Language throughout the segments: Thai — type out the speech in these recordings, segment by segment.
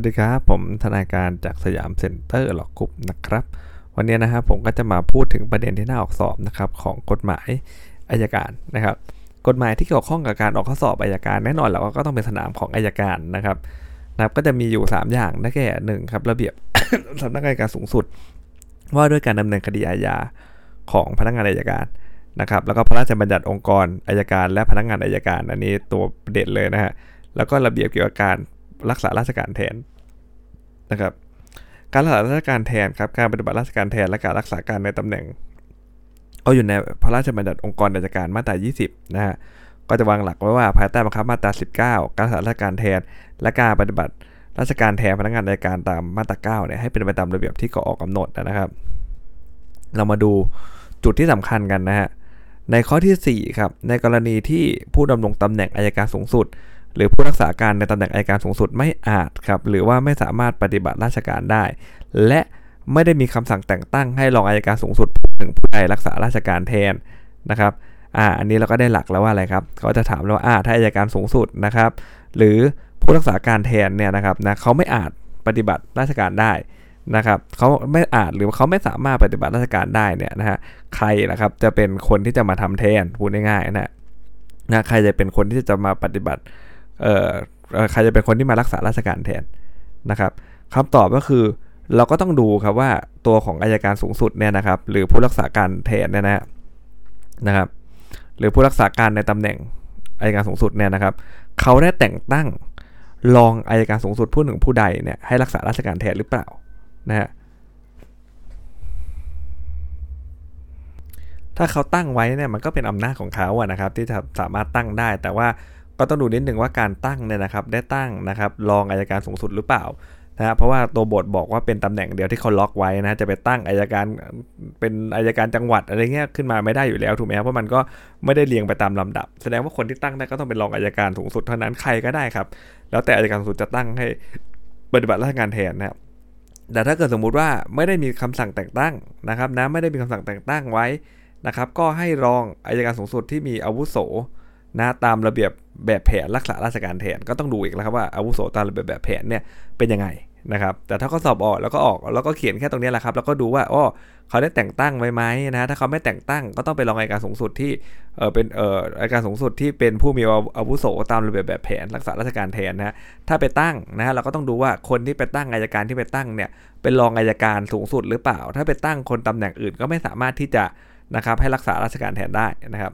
วัสดีครับ ผมธนาการจากสยามเซ็นเตอร์หลอกกรุ๊ปนะครับ วันนี้นะครับผมก็จะมาพูดถึงประเด็นที่น่าออกสอบนะครับของกฎหมายอายการนะครับ กฎหมายที่เกี่ยวข้องกับการออกข้อสอบอายการแน่นอนแล้วก็ต้องเป็นสนามของอายการนะครับนะครับก็จะมีอยู่ 3 อย่างได้แก่หนึ่งครับระเบียบสำนักงานการสูงสุด ว่าด้วยการดำเนินคดีอาญาของพนักงานอายการนะครับ แล้วก็พระราชบัญญัติองค์กรอายการ และพนักงานอายการ อันนี้ตัวเด็ดเลยนะฮะแล้วก็ระเบียบเกี่ยวกับการ รักษาราชการแทนนะครับ การรักษาราชการแทนครับการปฏิบัติราชการแทนและการรักษาการในตำแหน่ง เอาอยู่ในพระราชบัญญัติองค์กรราชการมาตรา 20 นะฮะก็จะวางหลักไว้ว่าภายใต้บังคับมาตรา 19 การรักษาราชการแทน และการปฏิบัติราชการแทนพนักงานราชการตามมาตรา9เนี่ยให้เป็นไปตามระเบียบที่กออกกำหนดนะครับ เรามาดูจุดที่สำคัญกันนะฮะในข้อที่ 4 ครับ ในกรณีที่ผู้ดำรงตำแหน่งอายการสูงสุด หรือผู้รักษาการในตำแหน่งอายการสูงสุดไม่อาจครับหรือว่าไม่สามารถปฏิบัติราชการได้ และไม่ได้มีคำสั่งแต่งตั้งให้รองอายการสูงสุดถึงผู้ใดรักษาราชการแทนนะครับอ่าอันนี้เราก็ได้หลักแล้วว่าอะไรครับเขาจะถามเราว่าอ่าถ้าอายการสูงสุดนะครับหรือผู้รักษาการแทนเนี่ยนะครับนะเขาไม่อาจปฏิบัติราชการได้นะครับเขาไม่อาจหรือเขาไม่สามารถปฏิบัติราชการได้เนี่ยนะฮะใครนะครับจะเป็นคนที่จะมาทำแทนพูดง่ายๆนะนะใครจะเป็นคนที่จะมาปฏิบัติ ใครจะเป็นคนที่มารักษาราชการแทนนะครับคำตอบก็คือเราก็ต้องดูครับว่าตัวของอายการสูงสุดเนี่ยนะครับ หรือผู้รักษาการแทนเนี่ยนะนะครับ หรือผู้รักษาการในตำแหน่งอายการสูงสุดเนี่ยนะครับ เขาได้แต่งตั้งรองอายการสูงสุดผู้หนึ่งผู้ใดเนี่ยให้รักษาราชการแทนหรือเปล่านะฮะถ้าเขาตั้งไว้เนี่ยมันก็เป็นอำนาจของเขาอะนะครับ ที่จะสามารถตั้งได้ แต่ว่า ก็ต้องดูนิดหนึ่งว่าการตั้งเนี่ยนะครับได้ตั้งนะครับรองอายการสูงสุดหรือเปล่านะเพราะว่าตัวบทบอกว่าเป็นตำแหน่งเดียวที่เขาล็อกไว้นะจะไปตั้งอายการเป็นอายการจังหวัดอะไรเงี้ยขึ้นมาไม่ได้อยู่แล้วถูกไหมครับเพราะมันก็ไม่ได้เรียงไปตามลำดับ แสดงว่าคนที่ตั้งได้ก็ต้องเป็นรองอายการสูงสุดเท่านั้นใครก็ได้ครับ แล้วแต่อายการสูงสุดจะตั้งให้ปฏิบัติราชการแทนนะครับแต่ถ้าเกิดสมมุติว่าไม่ได้มีคำสั่งแต่งตั้งนะครับนะไม่ได้มีคำสั่งแต่งตั้งไว้นะครับ ก็ให้รองอายการสูงสุดที่มีอาวุโสนะตามระเบียบ แบบแผนรักษาราชการแทนก็ต้องดูอีกแล้วครับว่าอาวุโสตามระเบียบแบบแผนเนี่ยเป็นยังไงนะครับแต่ถ้าเขาสอบออกแล้วก็ออกแล้วก็เขียนแค่ตรงนี้แหละครับแล้วก็ดูว่าอ๋อเขาได้แต่งตั้งไว้ไหมนะถ้าเขาไม่แต่งตั้งก็ต้องไปรองอายการสูงสุดที่เออเป็นเอออายการสูงสุดที่เป็นผู้มีอาวุโสตามระเบียบแบบแผนรักษาราชการแทนนะถ้าไปตั้งนะเราก็ต้องดูว่าคนที่ไปตั้งอายการที่ไปตั้งเนี่ยเป็นรองอายการสูงสุดหรือเปล่า ถ้าไปตั้งคนตำแหน่งอื่นก็ไม่สามารถที่จะนะครับให้รักษาราชการแทนได้นะครับ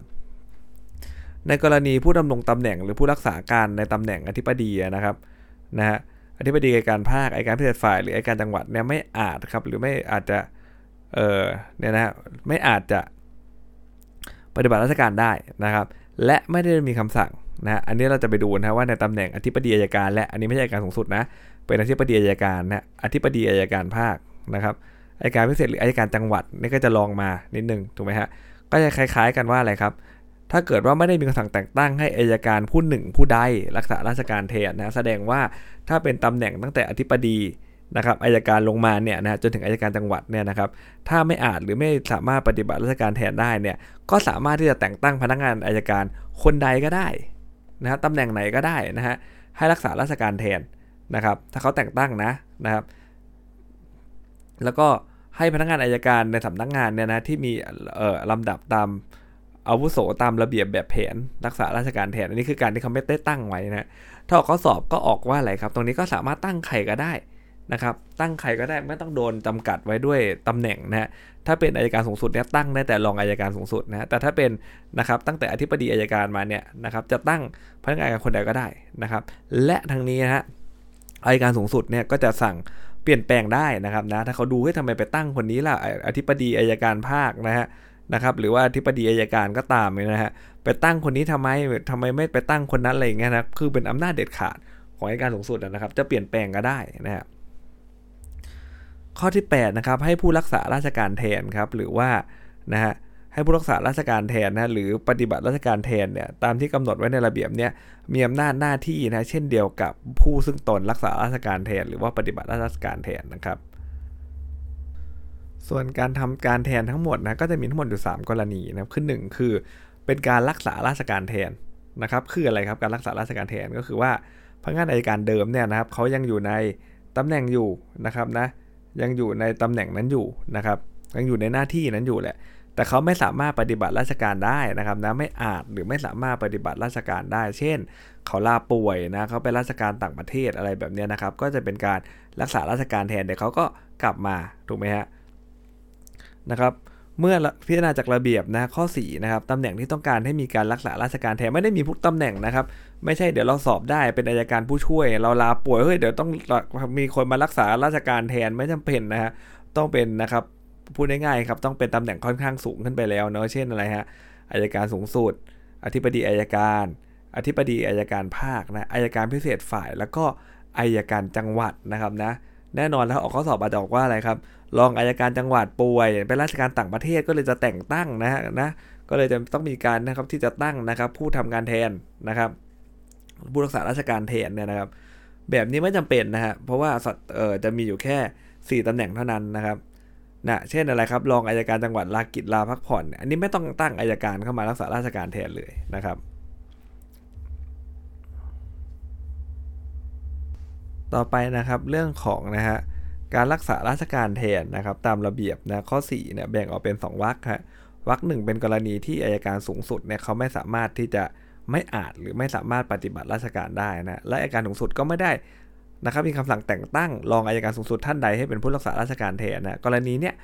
ในกรณีผู้ดำรงตำแหน่งหรือผู้รักษาการในตำแหน่งอธิบดีนะครับนะฮะอธิบดีการภาคอายการพิเศษฝ่ายหรืออายการจังหวัดเนี่ยไม่อาจครับหรือไม่อาจจะเออเนี่ยนะไม่อาจจะปฏิบัติราชการได้นะครับ และไม่ได้มีคำสั่งนะอันนี้เราจะไปดูนะว่าในตำแหน่งอธิบดีอายการ และอันนี้ไม่ใช่อายการสูงสุดนะเป็นอธิบดีอายการนะอธิบดีอายการภาคนะครับอายการพิเศษหรืออายการจังหวัดนี่ก็จะลองมานิดนึงถูกไหมฮะก็จะคล้าย ๆ กันว่าอะไรครับ ถ้าเกิดว่าไม่ได้มีคำสั่งแต่งตั้งให้อายการผู้หนึ่งผู้ใดรักษาราชการแทนนะแสดงว่าถ้าเป็นตำแหน่งตั้งแต่อธิบดีนะครับอายการลงมาเนี่ยนะจนถึงอายการจังหวัดเนี่ยนะครับถ้าไม่อาจหรือไม่สามารถปฏิบัติราชการแทนได้เนี่ยก็สามารถที่จะแต่งตั้งพนักงานอายการคนใดก็ได้นะครับตำแหน่งไหนก็ได้นะฮะให้รักษาราชการแทนนะครับถ้าเขาแต่งตั้งนะนะครับแล้วก็ให้พนักงานอายการในสำนักงานเนี่ยนะที่มีลำดับตาม อาวุโสตามระเบียบแบบแผนรักษาราชการแทนอันนี้คือการที่เขาไม่ได้ตั้งไว้นะถ้าออกข้อสอบก็ออกว่าอะไรครับ ตรงนี้ก็สามารถตั้งใครก็ได้นะครับ ตั้งใครก็ได้ไม่ต้องโดนจำกัดไว้ด้วยตำแหน่งนะฮะถ้าเป็นอายการสูงสุดเนี่ยตั้งได้แต่รองอายการสูงสุดนะแต่ถ้าเป็นนะครับตั้งแต่อธิบดีอายการมาเนี่ยนะครับจะตั้งพนักงานคนใดก็ได้นะครับ และทางนี้นะฮะอายการสูงสุดเนี่ยก็จะสั่งเปลี่ยนแปลงได้นะครับนะถ้าเขาดูให้ทำไมไปตั้งคนนี้ล่ะอธิบดีอายการภาคนะฮะ นะครับหรือว่าอธิบดีอายการก็ตามนะฮะไปตั้งคนนี้ทำไมทำไมไม่ไปตั้งคนนั้นอะไรอย่างเงี้ยนะคือเป็นอำนาจเด็ดขาดของอายการสูงสุดนะครับ จะเปลี่ยนแปลงก็ได้นะครับข้อที่8นะครับให้ผู้รักษาราชการแทนครับหรือว่านะฮะให้ผู้รักษาราชการแทนนะหรือปฏิบัติราชการแทนเนี่ยตามที่กำหนดไว้ในระเบียบเนี่ยมีอำนาจหน้าที่นะเช่นเดียวกับผู้ซึ่งตนรักษาราชการแทน หรือว่าปฏิบัติราชการแทนนะครับ ส่วนการทำการแทนทั้งหมดนะก็จะมีทั้งหมดอยู่ 3 กรณีนะครับคือ1คือเป็นการรักษาราชการแทนนะครับคืออะไรครับการรักษาราชการแทนก็คือว่าพนักงานอายการเดิมเนี่ยนะครับเขายังอยู่ในตำแหน่งอยู่นะครับนะยังอยู่ในตำแหน่งนั้นอยู่นะครับยังอยู่ในหน้าที่นั้นอยู่แหละ แต่เขาไม่สามารถปฏิบัติราชการได้นะครับนะไม่อาจหรือไม่สามารถปฏิบัติราชการได้ เช่น เขาลาป่วยนะเขาไปราชการต่างประเทศอะไรแบบนี้นะครับ ก็จะเป็นการรักษาราชการแทนเดี๋ยวเขาก็กลับมาถูกไหมฮะ นะครับเมื่อพิจารณาจากระเบียบนะข้อ4นะครับตำแหน่งที่ต้องการให้มีการรักษาราชการแทนไม่ได้มีทุกตำแหน่งนะครับ ไม่ใช่เดี๋ยวเราสอบได้เป็นอายการผู้ช่วย เราลาป่วยเฮ้ยเดี๋ยวต้องมีคนมารักษาราชการแทนไม่จำเป็นนะฮะต้องเป็นนะครับพูดง่ายๆครับต้องเป็นตำแหน่งค่อนข้างสูงขึ้นไปแล้วเนาะเช่นอะไรฮะอายการสูงสุด อธิบดีอายการ อธิบดีอายการภาคนะอายการพิเศษฝ่าย แล้วก็อายการจังหวัดนะครับนะแน่นอนแล้วออกข้อสอบอาจจะบอกว่าอะไรครับ รองอายการจังหวัดป่วยเป็นราชการต่างประเทศก็เลยจะแต่งตั้งนะฮะนะก็เลยจะต้องมีการนะครับที่จะตั้งนะครับ ผู้ทำงานแทนนะครับผู้รักษาราชการแทนเนี่ยนะครับ แบบนี้ไม่จำเป็นนะฮะเพราะว่าเออจะมีอยู่แค่ 4ตำแหน่งเท่านั้นนะครับนะเช่นอะไรครับรองอายการจังหวัดลากิจลาพักผ่อน อันนี้ไม่ต้องตั้งอายการเข้ามารักษาราชการแทนเลยนะครับ ต่อไปนะครับเรื่องของนะฮะ การรักษาราชการแทนนะครับตามระเบียบนะข้อ4เนี่ยแบ่งออกเป็น 2วรรคฮะวรรคหนึ่งเป็นกรณีที่อายการสูงสุดเนี่ยเขาไม่สามารถที่จะไม่อาจหรือไม่สามารถปฏิบัติราชการได้นะและอายการสูงสุดก็ไม่ได้นะครับมีคำสั่งแต่งตั้งรองอายการสูงสุดท่านใดให้เป็นผู้รักษาราชการแทนนะกรณีเนี้ย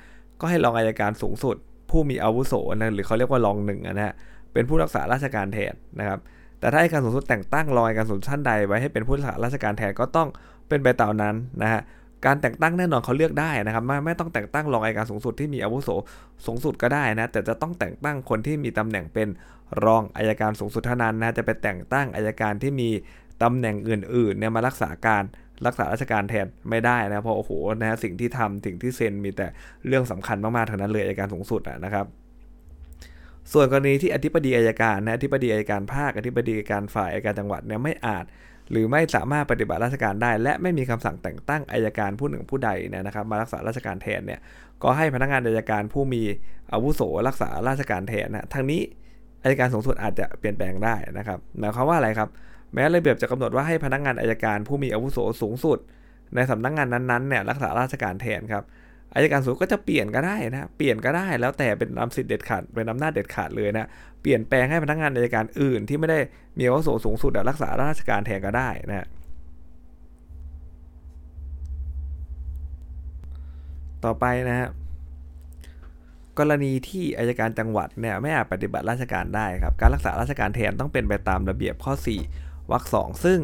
ก็ให้รองอายการสูงสุด ผู้มีอาวุโสนะหรือเขาเรียกว่ารองหนึ่งนะฮะเป็นผู้รักษาราชการแทนนะครับแต่ถ้าอายการสูงสุดแต่งตั้งรองอายการสูงสุดท่านใดไว้ให้เป็นผู้รักษาราชการแทนก็ต้องเป็นไปตามนั้นนะฮะ การแต่งตั้งแน่นอนเขาเลือกได้นะครับไม่ไม่ต้องแต่งตั้งรองอัยการสูงสุดที่มีอาวุโสสูงสุดก็ได้นะ แต่จะต้องแต่งตั้งคนที่มีตำแหน่งเป็นรองอายการสูงสุดเท่านั้นนะจะไปแต่งตั้งอายการที่มีตำแหน่งอื่นๆเนี่ยมารักษาการรักษาราชการแทนไม่ได้นะเพราะโอ้โหนะฮะสิ่งที่ทำสิ่งที่เซ็นมีแต่เรื่องสำคัญมากๆเท่านั้นเลยอายการสูงสุดนะครับส่วนกรณีที่อธิบดีอายการนะอธิบดีอายการภาคอธิบดีอายการฝ่ายอายการจังหวัดเนี่ยไม่อาจหรือไม่สามารถปฏิบัติราชการได้ และไม่มีคำสั่งแต่งตั้งอายการผู้หนึ่งผู้ใดเนี่ยนะครับมารักษาราชการแทนเนี่ยก็ให้พนักงานอายการผู้มีอาวุโสรักษาราชการแทนนะทางนี้อายการสูงสุดอาจจะเปลี่ยนแปลงได้นะครับหมายความว่าอะไรครับ แม้ระเบียบจะกำหนดว่าให้พนักงานอายการผู้มีอาวุโสสูงสุด ในสำนักงานนั้นๆเนี่ยรักษาราชการแทนครับ อายการสูงก็จะเปลี่ยนก็ได้นะเปลี่ยนก็ได้แล้วแต่เป็นอำสิทธิเด็ดขาดเป็นอำนาจเด็ดขาดเลยนะเปลี่ยนแปลงให้พนักงานอายการอื่น ที่ไม่ได้มีอาวุโสสูงสุดรักษาราชการแทนก็ได้นะต่อไปนะฮะกรณีที่อายการจังหวัดเนี่ยไม่อาจปฏิบัติราชการได้ครับการรักษาราชการแทนต้องเป็นไปตามระเบียบข้อ 4วรรคสองซึ่ง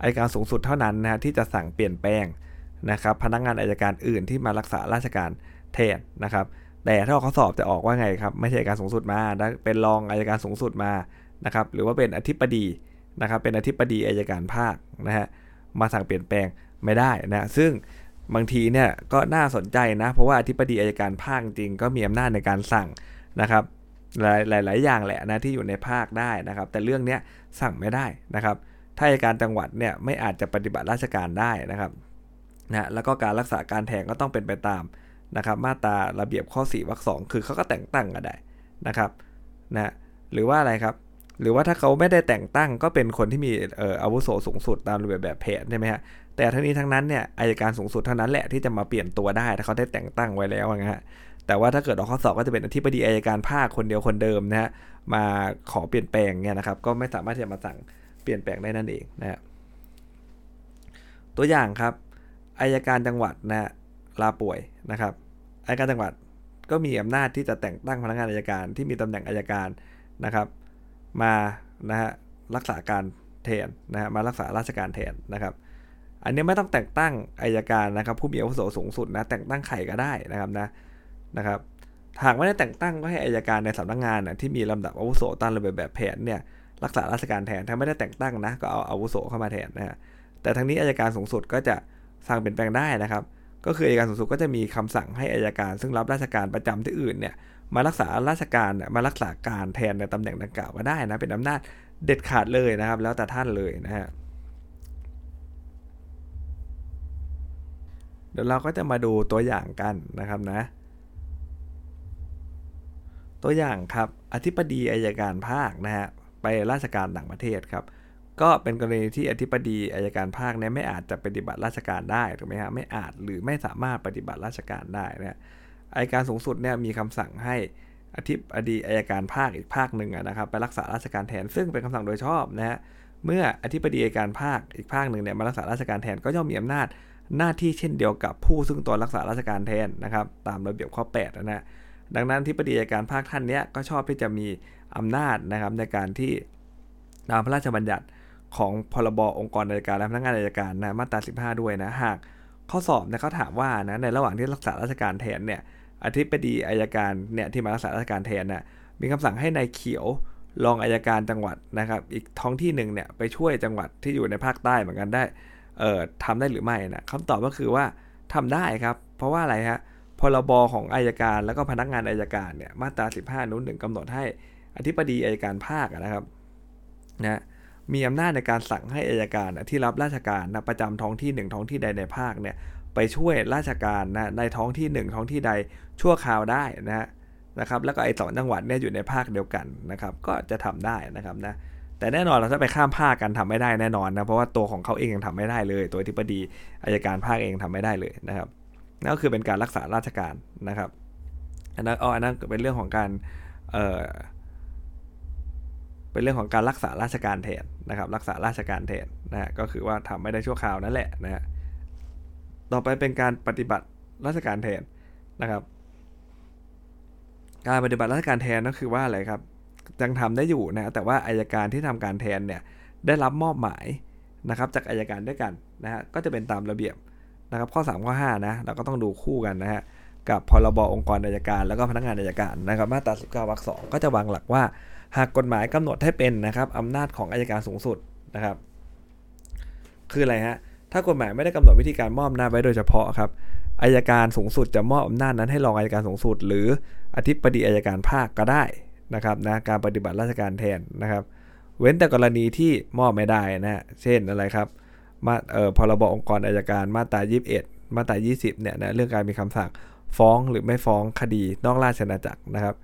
อายการสูงสุดเท่านั้นนะที่จะสั่งเปลี่ยนแปลง นะครับพนักงานอายการอื่นที่มารักษาราชการแทนนะครับ แต่ถ้าข้อสอบจะออกว่าไงครับ ไม่ใช่อายการสูงสุดมาเป็นรองอายการสูงสุดมานะครับ หรือว่าเป็นอธิบดีนะครับ เป็นอธิบดีอายการภาคนะฮะมาสั่งเปลี่ยนแปลงไม่ได้นะซึ่งบางทีเนี่ยก็น่าสนใจนะ เพราะว่าอธิบดีอายการภาคจริงก็มีอำนาจในการสั่งนะครับหลายหลายอย่างแหละนะที่อยู่ในภาคได้นะครับ แต่เรื่องนี้สั่งไม่ได้นะครับ ถ้าอายการจังหวัดเนี่ยไม่อาจจะปฏิบัติราชการได้นะครับ นะแล้วก็การรักษาการแทงก็ต้องเป็นไปตามนะครับมาตราระเบียบข้อ4วรรคสองคือเขาก็แต่งตั้งกันได้นะครับนะหรือว่าอะไรครับ หรือว่าถ้าเขาไม่ได้แต่งตั้งก็เป็นคนที่มีอาวุโสสูงสุดตามระเบียบแบบแผนใช่ไหมฮะแต่ทั้งนี้ทั้งนั้นเนี่ยอายการสูงสุดเท่านั้นแหละที่จะมาเปลี่ยนตัวได้ถ้าเขาได้แต่งตั้งไว้แล้วนะฮะแต่ว่าถ้าเกิดออกข้อสอบก็จะเป็นอธิบดีอายการภาคคนเดียวคนเดิมนะฮะมาขอเปลี่ยนแปลงเนี่ยนะครับ ก็ไม่สามารถที่จะมาสั่งเปลี่ยนแปลงได้นั่นเองนะฮะตัวอย่างครับ อายการจังหวัดนะลาป่วยนะครับอายการจังหวัดก็มีอำนาจที่จะแต่งตั้งพนักงานอายการที่มีตำแหน่งอายการนะครับ มานะฮะรักษาการแทนนะฮะมารักษาราชการแทนนะครับ อันนี้ไม่ต้องแต่งตั้งอายการนะครับ ผู้มีอาวุโสสูงสุดนะแต่งตั้งใครก็ได้นะครับนะนะครับหากไม่ได้แต่งตั้งก็ให้อายการในสำนักงงานนะที่มีลำดับอาวุโสตามระเบียบแบบแผนเนี่ยรักษาราชการแทนถ้าไม่ได้แต่งตั้งนะก็เอาอาวุโสเข้ามาแทนนะฮะแต่ทั้งนี้อายการสูงสุดก็จะ สั่งเปลี่ยนแปลงได้นะครับ ก็คืออายการสูงสุดก็จะมีคำสั่งให้อายการ ซึ่งรับราชการประจำที่อื่นเนี่ยมารักษาราชการมารักษาการแทนในตำแหน่งดังกล่าวก็ได้นะเป็นอำนาจเด็ดขาดเลยนะครับ แล้วแต่ท่านเลยนะฮะเดี๋ยวเราก็จะมาดูตัวอย่างกันนะครับนะ ตัวอย่างครับอธิบดีอายการภาคนะฮะไปราชการต่างประเทศครับ ก็เป็นกรณีที่อธิบดีอายการภาคเนี่ยไม่อาจจะปฏิบัติราชการได้ถูกไหมฮะไม่อาจหรือไม่สามารถปฏิบัติราชการได้นะอายการสูงสุดเนี่ยมีคำสั่งให้อธิบดีอายการภาคอีกภาคหนึ่งนะครับไปรักษาราชการแทนซึ่งเป็นคำสั่งโดยชอบนะฮะเมื่ออธิบดีอายการภาคอีกภาคหนึ่งเนี่ยมารักษาราชการแทนก็ย่อมมีอำนาจหน้าที่เช่นเดียวกับผู้ซึ่งตัวรักษาราชการแทนนะครับตามระเบียบข้อ8นะฮะดังนั้นที่ปดีอายการภาคท่านเนี้ยก็ชอบที่จะมีอำนาจนะครับในการที่ตามพระราชบัญญัติ ของพรบองค์กรอัยการและพนักงานอัยการนะมาตรา15 ด้วยนะหากข้อสอบเนี่ยเขาถามว่านะในระหว่างที่รักษาราชการแทนเนี่ยอธิบดีอายการเนี่ยที่มารักษาราชการแทนน่ะมีคำสั่งให้ในายเขียวรองอายการจังหวัดนะครับ อีกท้องที่หนึ่งเนี่ยไปช่วยจังหวัดที่อยู่ในภาคใต้เหมือนกันได้เอ่อทำได้หรือไม่นะคำตอบก็คือว่าทำได้ครับ เพราะว่าอะไรฮะพรบของอายการแล้วก็พนักงานอายการเนี่ยมาตรา 15 นู้นหนึ่งกำหนดให้อธิบดีอายการภาคนะครับนะ มีอำนาจในการสั่งให้อายการที่รับราชการนะประจำท้องที่หนึ่งท้องที่ใดในภาคเนี่ยไปช่วยราชการนะในท้องที่หนึ่งท้องที่ใดชั่วคราวได้นะนะครับแล้วก็ไอ้สองจังหวัดเนี่ยอยู่ในภาคเดียวกันนะครับก็จะทำได้นะครับนะแต่แน่นอนเราถ้าไปข้ามภาคกันทำไม่ได้แน่นอนนะเพราะว่าตัวของเขาเองยังทำไม่ได้เลย ตัวที่ปดีอายการภาคเองทำไม่ได้เลยนะครับนั่นก็คือเป็นการรักษาราชการนะครับอันนั้นอ๋ออันนั้นเป็นเรื่องของการเอ่อ เป็นเรื่องของการรักษาราชการแทนนะครับรักษาราชการแทนนะฮะก็คือว่าทำไม่ได้ชั่วคราวนั่นแหละนะฮะต่อไปเป็นการปฏิบัติราชการแทนนะครับ การปฏิบัติราชการแทนก็คือว่าอะไรครับยังทำได้อยู่นะแต่ว่าอายการที่ทำการแทนเนี่ยได้รับมอบหมายนะครับจากอายการด้วยกันนะฮะก็จะเป็นตามระเบียบนะครับข้อ 3 ข้อ5นะเราก็ต้องดูคู่กันนะฮะกับพรบองค์กรอายการ แล้วก็พนักงานอายการนะครับมาตรา19วรรคสองก็จะวางหลักว่า หากกฎหมายกำหนดให้เป็นนะครับอำนาจของอายการสูงสุดนะครับ คืออะไรฮะถ้ากฎหมายไม่ได้กำหนดวิธีการมอบอำนาจไว้โดยเฉพาะครับอายการสูงสุดจะมอบอำนาจนั้นให้รองอายการสูงสุด หรืออธิบดีอายการภาคก็ได้นะครับนะการปฏิบัติราชการแทนนะครับ เว้นแต่กรณีที่มอบไม่ได้นะเช่นอะไรครับมาเอ่อพรบองค์กรอายการมาตรา21 มาตรา20เนี่ยนะเรื่องการมีคำสั่งฟ้องหรือไม่ฟ้องคดีนอกราชอาณาจักรนะครับ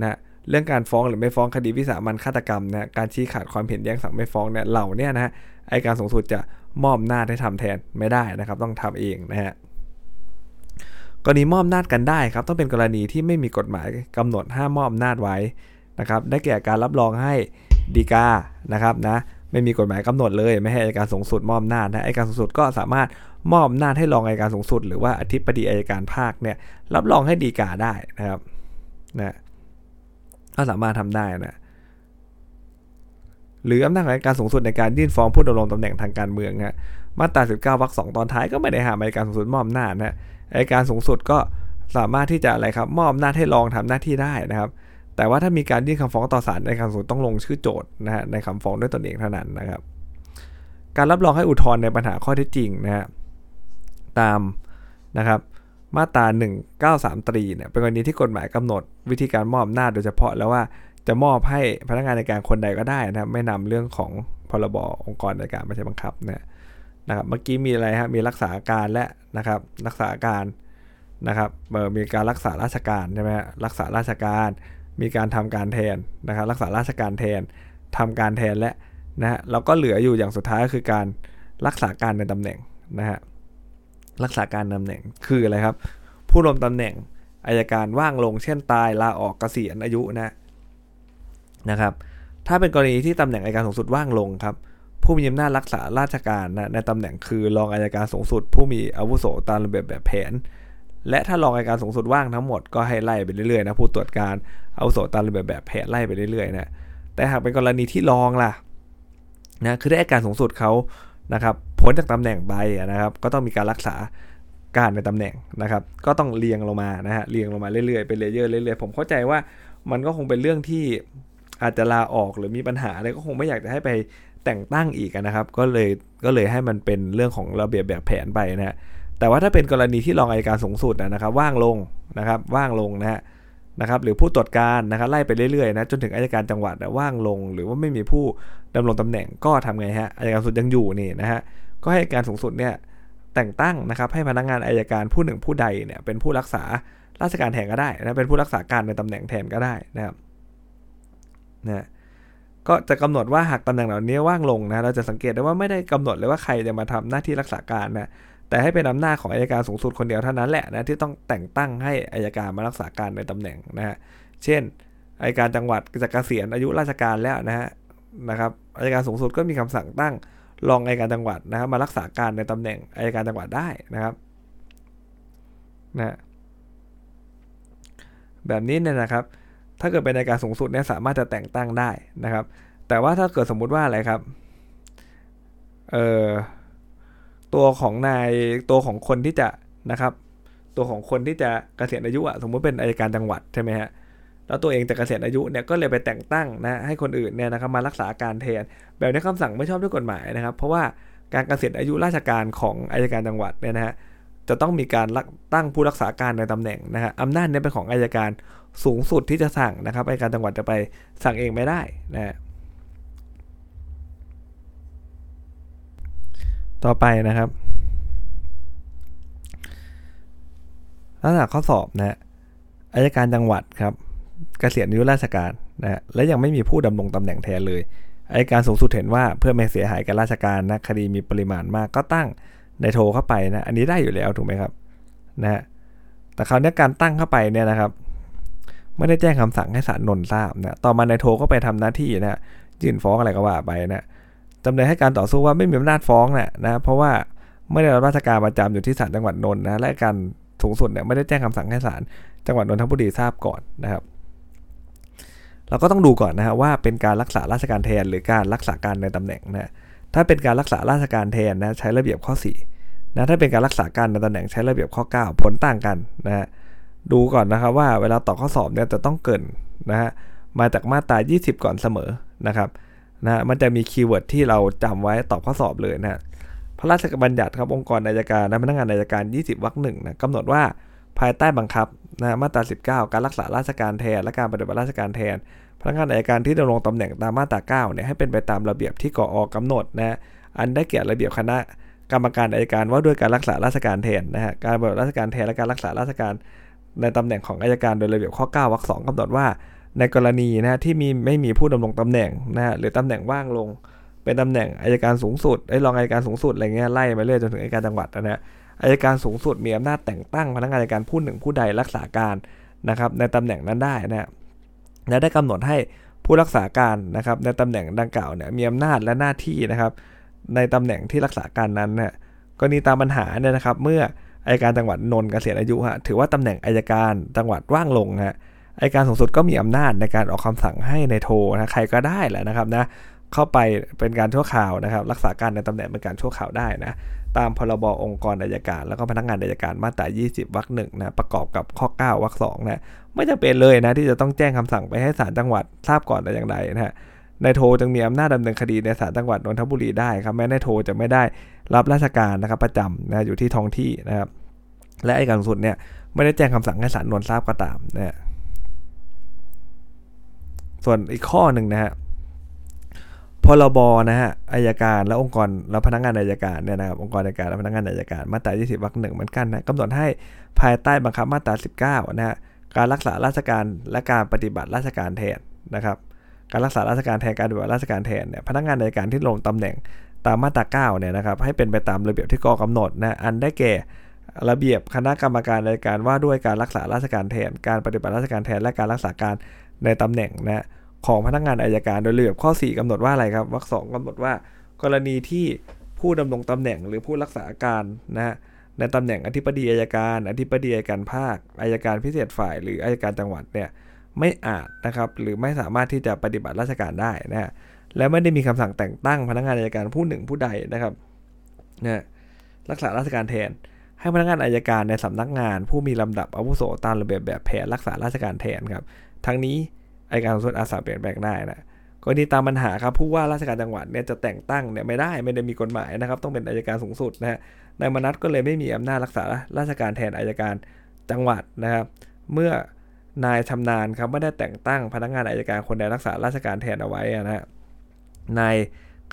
นะ เรื่องการฟ้องหรือไม่ฟ้องคดีวิสามันฆาตกรรมนะการชี้ขาดความเห็นแย้งสั่งไม่ฟ้องเนี่ยเหล่านี้นะฮะอายการสูงสุดจะมอบหน้าให้ทำแทนไม่ได้นะครับ ต้องทำเองนะฮะกรณีมอบนาจกันได้ครับ ต้องเป็นกรณีที่ไม่มีกฎหมายกำหนดห้ามมอบนาจไว้นะครับ ได้แก่การรับรองให้ดีกานะครับนะไม่มีกฎหมายกำหนดเลย ไม่ให้อายการสูงสุดมอบนาจนะอายการสูงสุดก็สามารถมอบนาจให้รองอายการสูงสุด หรือว่าอธิบดีอายการภาคเนี่ยรับรองให้ดีกาได้นะครับนะ ก็สามารถทำได้นะหรืออำนาจของการสูงสุดในการยื่นฟ้องผู้ดำรงตำแหน่งทางการเมืองนะมาตรา 19วรรคสองตอนท้ายก็ไม่ได้ห้ามอายการสูงสุดมอบอำนาจนะอายการสูงสุดก็สามารถที่จะอะไรครับมอบอำนาจให้รองทำหน้าที่ได้นะครับ แต่ว่าถ้ามีการยื่นคำฟ้องต่อศาลในคำสูงต้องลงชื่อโจทย์นะฮะในคำฟ้องด้วยตนเองเท่านั้นนะครับ การรับรองให้อุทธรณ์ในปัญหาข้อเท็จจริงนะฮะตามนะครับ มาตรา 193 ตรีเนี่ยเป็นกรณีที่กฎหมายกำหนดวิธีการมอบอำนาจโดยเฉพาะแล้วว่าจะมอบให้พนักงานในการคนใดก็ได้นะครับไม่นำเรื่องของพรบองค์กรในการไม่ใช่บังคับนะนะครับเมื่อกี้มีอะไรฮะมีรักษาการและนะครับรักษาการนะครับมีการรักษาราชการใช่ไหมรักษาราชการ มีการทำการแทนนะครับรักษาราชการแทนทำการแทนและนะฮะเราก็เหลืออยู่อย่างสุดท้ายก็คือการรักษาการในตำแหน่งนะฮะ รักษาการตำแหน่งคืออะไรครับ ผู้รวมตำแหน่งอายการว่างลงเช่นตายลาออกเกษียณอายุนะนะครับ ถ้าเป็นกรณีที่ตำแหน่งอายการสูงสุดว่างลงครับ ผู้มีอำนาจรักษาราชการนะในตำแหน่งคือรองอายการสูงสุด ผู้มีอาวุโสตามระเบียบแบบแผน และถ้ารองอายการสูงสุดว่างทั้งหมดก็ให้ไล่ไปเรื่อยๆนะผู้ตรวจการอาวุโสตามระเบียบแบบแผนไล่ไปเรื่อยๆนะแต่หากเป็นกรณีที่รองล่ะนะคือได้อัยการสูงสุดเขา นะครับพ้นจากตำแหน่งไปนะครับก็ต้องมีการรักษาการในตำแหน่งนะครับก็ต้องเรียงลงมานะฮะเรียงลงมาเรื่อยๆเป็น layer เรื่อยๆผมเข้าใจว่ามันก็คงเป็นเรื่องที่อาจจะลาออกหรือมีปัญหาอะไรก็คงไม่อยากจะให้ไปแต่งตั้งอีกนะครับ ก็เลยก็เลยให้มันเป็นเรื่องของระเบียบแบบแผนไปนะฮะแต่ว่าถ้าเป็นกรณีที่รองอัยการสูงสุดนะครับ ว่างลงนะครับว่างลงนะฮะ นะครับหรือผู้ตรวจการนะครับไล่ไปเรื่อยๆนะจนถึงอัยการจังหวัดว่างลง หรือว่าไม่มีผู้ดำรงตำแหน่งก็ทำไงฮะอายการสูงสุดยังอยู่นี่นะฮะก็ให้การสูงสุดเนี่ยแต่งตั้งนะครับให้พนักงานอายการผู้หนึ่งผู้ใดเนี่ยเป็นผู้รักษาราชการแทนก็ได้นะเป็นผู้รักษาการในตำแหน่งแทนก็ได้นะครับนะก็จะกำหนดว่าหากตำแหน่งเหล่านี้ว่างลงนะเราจะสังเกตได้ว่าไม่ได้กำหนดเลยว่าใครจะมาทำหน้าที่รักษาการนะ แต่ให้เป็นอำนาจของอายการสูงสุดคนเดียวเท่านั้นแหละนะที่ต้องแต่งตั้งให้อายการมารักษาการในตำแหน่งนะฮะเช่นอายการจังหวัดจะเกษียณอายุราชการแล้วนะฮะนะครับอายการสูงสุดก็มีคำสั่งตั้งรองอายการจังหวัดนะครับมารักษาการในตำแหน่งอายการจังหวัดได้นะครับนะแบบนี้เนี่ยนะครับ ถ้าเกิดเป็นอายการสูงสุดเนี่ยสามารถจะแต่งตั้งได้นะครับ แต่ว่าถ้าเกิดสมมุติว่าอะไรครับเอ่อ ตัวของนายตัวของคนที่จะนะครับตัวของคนที่จะเกษียณอายุอะสมมุติเป็นอายการจังหวัดใช่ไหมฮะแล้วตัวเองจะเกษียณอายุเนี่ยก็เลยไปแต่งตั้งนะให้คนอื่นเนี่ยนะครับมารักษาการแทน แบบนี้คำสั่งไม่ชอบด้วยกฎหมายนะครับ เพราะว่าการเกษียณอายุราชการของอายการจังหวัดเนี่ยนะฮะจะต้องมีการตั้งผู้รักษาการในตำแหน่งนะฮะอำนาจเนี่ยเป็นของอายการสูงสุดที่จะสั่งนะครับอายการจังหวัดจะไปสั่งเองไม่ได้นะฮะ ต่อไปนะครับลักษณะข้อสอบนะอายการจังหวัดครับเกษียณอายุราชการนะและยังไม่มีผู้ดำรงตำแหน่งแทนเลยอายการสูงสุดเห็นว่าเพื่อไม่เสียหายกับราชการนะคดีมีปริมาณมากก็ตั้งในโทรเข้าไปนะอันนี้ได้อยู่แล้วถูกไหมครับนะฮะแต่คราวนี้การตั้งเข้าไปเนี่ยนะครับ ไม่ได้แจ้งคำสั่งให้ศาลนนทราบนะต่อมาในโทรก็ไปทำหน้าที่นะยื่นฟ้องอะไรก็ว่าไปนะ จำเลยให้การต่อสู้ว่าไม่มีอำนาจฟ้องนะนะเพราะว่าไม่ได้รับราชการประจำอยู่ที่ศาลจังหวัดนนท์นะและการสูงสุดเนี่ยไม่ได้แจ้งคำสั่งให้ศาลจังหวัดนนทบุรีทราบก่อนนะครับเราก็ต้องดูก่อนนะฮะว่าเป็นการรักษาราชการแทนหรือการรักษาการในตำแหน่งนะถ้าเป็นการรักษาราชการแทนนะใช้ระเบียบข้อ4นะถ้าเป็นการรักษาการในตำแหน่งใช้ระเบียบข้อ 9 ผลต่างกันนะฮะดูก่อนนะครับว่าเวลาตอบข้อสอบเนี่ยจะต้องเกินนะฮะมาจากมาตรา 20 ก่อนเสมอนะครับ นะมันจะมี keyword ที่เราจำไว้ตอบข้อสอบเลยนะพระราชบัญญัติครับองค์กรอัยการและพนักงานอัยการ 20วรรคหนึ่งนะกำหนดว่าภายใต้บังคับนะมาตรา 19 การรักษาราชการแทน และการปฏิบัติราชการแทน พนักงานอัยการที่ดำรงตำแหน่งตามมาตรา9เนี่ยให้เป็นไปตามระเบียบที่ก.อ.กำหนดนะอันได้แก่ระเบียบคณะกรรมการอัยการว่าด้วยการรักษาราชการแทนนะฮะการปฏิบัติราชการแทนและการรักษาราชการในตำแหน่งของอายการโดยระเบียบข้อ 9วรรคสองกำหนดว่า ในกรณีนะที่มีไม่มีผู้ดำรงตำแหน่งนะฮะหรือตำแหน่งว่างลง เป็นตำแหน่งอายการสูงสุดไอ้รองอายการสูงสุดอะไรเงี้ยไล่มาเรื่อยจนถึงอายการจังหวัดนะฮะอายการสูงสุดมีอำนาจแต่งตั้งพนักงานอายการผู้หนึ่งผู้ใดรักษาการนะครับในตำแหน่งนั้นได้นะและได้กำหนดให้ผู้รักษาการนะครับในตำแหน่งดังกล่าวเนี่ยมีอำนาจและหน้าที่นะครับในตำแหน่งที่รักษาการนั้นนี่ยกรณีตามปัญหาเนี่ยนะครับ เมื่ออายการจังหวัดนนท์เกษียณอายุฮะถือว่าตำแหน่งอายการจังหวัดว่างลงฮะ อายการสูงสุดก็มีอำนาจในการออกคำสั่งให้ในโทนะใครก็ได้แหละนะครับนะเข้าไปเป็นการชั่วคราวนะครับ รักษาการในตำแหน่งเป็นการชั่วคราวได้นะตามพรบองค์กรอายการ แล้วก็พนักงานอายการมาตรา 20 วรรคหนึ่งนะประกอบกับข้อ 9 วรรคสองนะไม่จะเป็นเลยนะที่จะต้องแจ้งคำสั่งไปให้ศาลจังหวัดทราบก่อนแต่อย่างใดนะฮะนายโทจึงมีอำนาจดำเนินคดีในศาลจังหวัดนนทบุรีได้ครับแม้นายโทจะไม่ได้รับราชการนะครับประจำนะอยู่ที่ท้องที่นะครับและไอ้การสุดเนี่ยไม่ได้แจ้งคำสั่งให้ศาลนนทราบก็ตามนะฮะ ส่วนอีกข้อหนึ่งนะฮะพรบนะฮะอายการและองค์กรและพนักงานอายการเนี่ยนะครับองค์กรอายการและพนักงานอายการมาตรา 20วรรคหนึ่งเหมือนกันนะกำหนดให้ภายใต้บังคับมาตรา 19นะฮะการรักษาราชการและการปฏิบัติราชการแทนนะครับ การรักษาราชการแทนการปฏิบัติราชการแทนเนี่ยพนักงานอายการที่ลงตำแหน่งตามมาตรา9เนี่ยนะครับให้เป็นไปตามระเบียบที่กอกำหนดนะอันได้แก่ระเบียบคณะกรรมการอายการว่าด้วยการรักษาราชการแทน การปฏิบัติราชการแทน และการรักษาการ ในตำแหน่งนะของพนักงานอายการโดยระเบียบข้อ 4กำหนดว่าอะไรครับวรรคสองกำหนดว่า กรณีที่ผู้ดำรงตำแหน่งหรือผู้รักษาการนะในตำแหน่งอธิบดีอายการ อธิบดีอายการภาคอายการพิเศษฝ่ายหรืออายการจังหวัดเนี่ยไม่อาจนะครับหรือไม่สามารถที่จะปฏิบัติราชการได้นะและไม่ได้มีคำสั่งแต่งตั้งพนักงานอายการผู้หนึ่งผู้ใดนะครับนะรักษาราชการแทน ให้พนักงานอายการในสำนักงาน ผู้มีลำดับอาวุโสตามระเบียบแบบแผนรักษาราชการแทนครับ ทั้งนี้อายการสูงสุดอาสาเปลี่ยนแปลงได้นะกรณีตามปัญหาครับผู้ว่าราชการจังหวัดเนี่ยจะแต่งตั้งเนี่ยไม่ได้ไม่ได้มีกฎหมายนะครับ ต้องเป็นอายการสูงสุดนะฮะนายมนัสก็เลยไม่มีอำนาจรักษาราชการแทนอายการจังหวัดนะครับ เมื่อนายชำนาญครับไม่ได้แต่งตั้งพนักงานอายการคนใดรักษาราชการแทนเอาไว้นะฮะนาย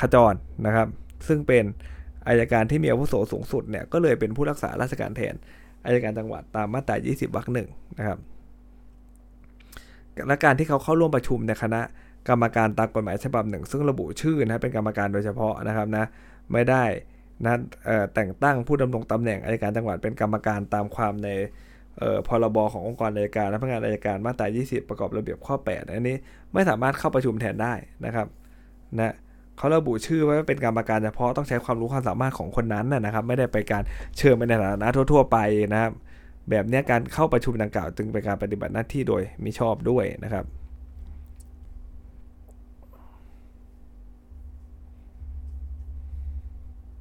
ขจรนะครับ ซึ่งเป็นอายการที่มีอาวุโสสูงสุดเนี่ยก็เลยเป็นผู้รักษาราชการแทนอายการจังหวัดตามมาตรา 20วรรคหนึ่งนะครับ และการที่เขาเข้าร่วมประชุมในคณะกรรมการตามกฎหมายฉบับหนึ่ง ซึ่งระบุชื่อนะเป็นกรรมการโดยเฉพาะนะครับนะไม่ได้นะแต่งตั้งผู้ดำรงตำแหน่งอายการจังหวัดเป็นกรรมการตามความในพรบขององค์กรอายการและพนักงานอายการมาตรา 20 ประกอบระเบียบข้อ 8 อันนี้ไม่สามารถเข้าประชุมแทนได้นะครับนะเขาระบุชื่อไว้ว่าเป็นกรรมการเฉพาะต้องใช้ความรู้ความสามารถของคนนั้นนะครับ ไม่ได้ไปการเชิญไปในฐานะทั่ว ๆ ไปนะครับ แบบนี้การเข้าประชุมดังกล่าวจึงเป็นการปฏิบัติหน้าที่โดยมิชอบด้วยนะครับ